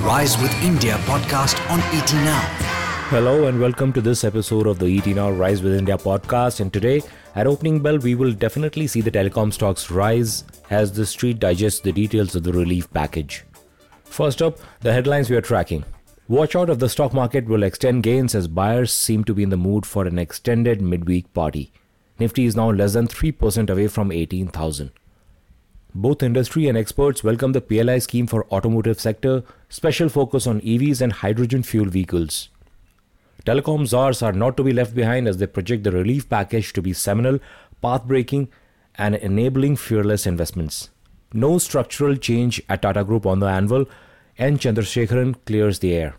Rise with India podcast on ET Now. Hello and welcome to this episode of the ET Now Rise with India podcast. And today, at opening bell, we will definitely see the telecom stocks rise as the street digests the details of the relief package. First up, the headlines we are tracking. Watch out if the stock market will extend gains as buyers seem to be in the mood for an extended midweek party. Nifty is now less than 3% away from 18,000. Both industry and experts welcome the PLI scheme for automotive sector, special focus on EVs and hydrogen fuel vehicles. Telecom czars are not to be left behind as they project the relief package to be seminal, path-breaking and enabling fearless investments. No structural change at Tata Group on the anvil, N. Chandrasekaran clears the air.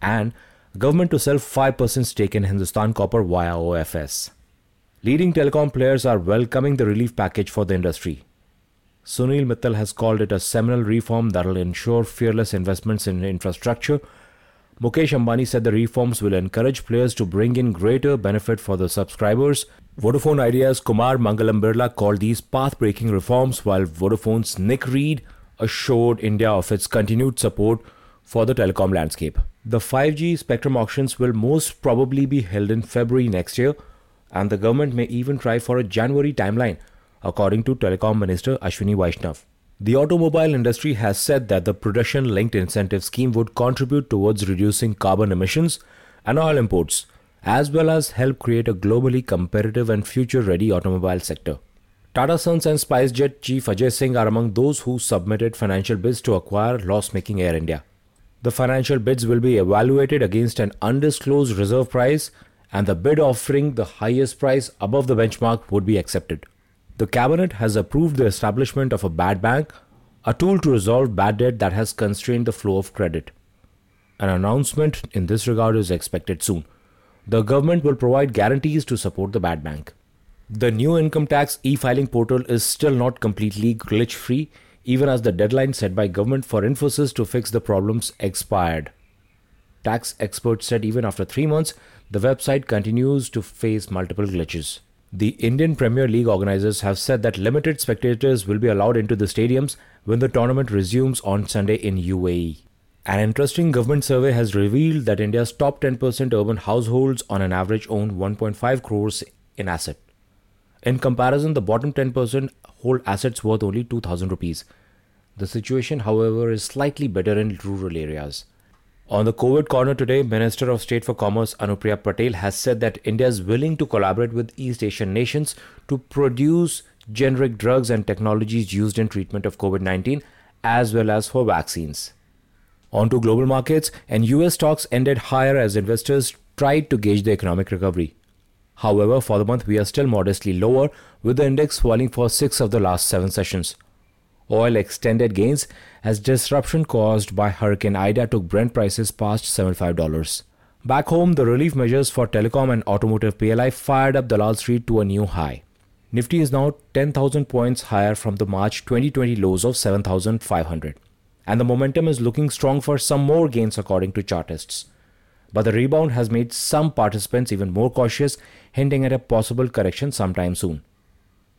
And government to sell 5% stake in Hindustan Copper via OFS. Leading telecom players are welcoming the relief package for the industry. Sunil Mittal has called it a seminal reform that will ensure fearless investments in infrastructure. Mukesh Ambani said the reforms will encourage players to bring in greater benefit for the subscribers. Vodafone Idea's Kumar Mangalam Birla called these path breaking reforms, while Vodafone's Nick Read assured India of its continued support for the telecom landscape. The 5G spectrum auctions will most probably be held in February next year, and the government may even try for a January timeline according to Telecom Minister Ashwini Vaishnaw. The automobile industry has said that the production linked incentive scheme would contribute towards reducing carbon emissions and oil imports, as well as help create a globally competitive and future ready automobile sector. Tata Sons and SpiceJet chief Ajay Singh are among those who submitted financial bids to acquire loss making Air India. The financial bids will be evaluated against an undisclosed reserve price, and the bid offering the highest price above the benchmark would be accepted. The cabinet has approved the establishment of a bad bank, a tool to resolve bad debt that has constrained the flow of credit. An announcement in this regard is expected soon. The government will provide guarantees to support the bad bank. The new income tax e-filing portal is still not completely glitch free even as the deadline set by government for Infosys to fix the problems expired. Tax experts said even after 3 months the website continues to face multiple glitches. The Indian Premier League organizers have said that limited spectators will be allowed into the stadiums when the tournament resumes on Sunday in UAE. An interesting government survey has revealed that India's top 10% urban households on an average own 1.5 crores in asset. In comparison, the bottom 10% hold assets worth only 2000 rupees. The situation, however, is slightly better in rural areas. On the COVID corner today, Minister of State for Commerce Anupriya Patel has said that India is willing to collaborate with East Asian nations to produce generic drugs and technologies used in treatment of COVID 19 as well as for vaccines. On to global markets, and US stocks ended higher as investors tried to gauge the economic recovery. However, for the month, we are still modestly lower, with the index falling for six of the last seven sessions. Oil extended gains as disruption caused by Hurricane Ida took Brent prices past $75. Back home, the relief measures for telecom and automotive PLI fired up Dalal Street to a new high. Nifty is now 10,000 points higher from the March 2020 lows of 7,500. And the momentum is looking strong for some more gains according to chartists. But the rebound has made some participants even more cautious, hinting at a possible correction sometime soon.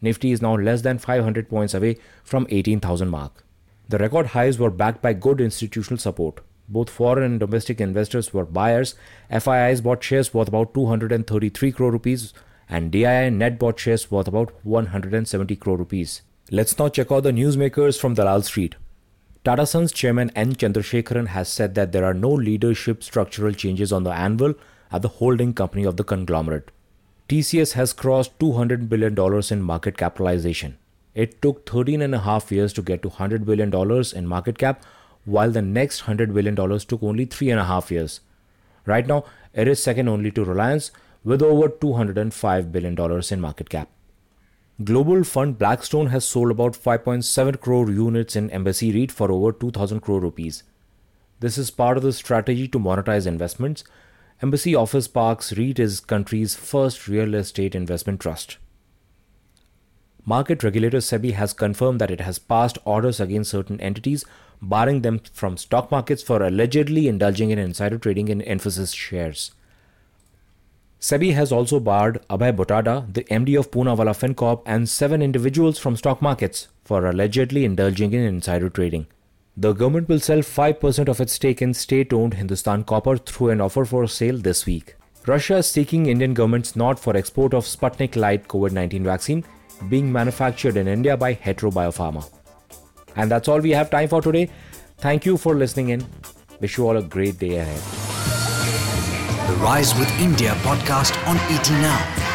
Nifty is now less than 500 points away from 18,000 mark. The record highs were backed by good institutional support. Both foreign and domestic investors were buyers. FIIs bought shares worth about 233 crore rupees and DII net bought shares worth about 170 crore rupees. Let's now check out the newsmakers from Dalal Street. Tata Sons chairman N. Chandrasekaran has said that there are no leadership structural changes on the anvil at the holding company of the conglomerate. TCS has crossed $200 billion in market capitalization. It took 13 and a half years to get to $100 billion in market cap, while the next $100 billion took only three and a half years. Right now, it is second only to Reliance with over $205 billion in market cap. Global fund Blackstone has sold about 5.7 crore units in Embassy REIT for over 2000 crore rupees. This is part of the strategy to monetize investments Embassy Office Parks REIT is country's first real estate investment trust. Market regulator SEBI has confirmed that it has passed orders against certain entities, barring them from stock markets for allegedly indulging in insider trading in Infosys shares. SEBI has also barred Abhay Bhutada, the MD of Poonawalla FinCorp, and seven individuals from stock markets for allegedly indulging in insider trading. The government will sell 5% of its stake in state-owned Hindustan Copper through an offer for sale this week. Russia is seeking Indian government's nod for export of Sputnik Light COVID-19 vaccine being manufactured in India by Hetero Biopharma. And that's all we have time for today. Thank you for listening in. Wish you all a great day ahead. The Rise with India podcast on ET Now.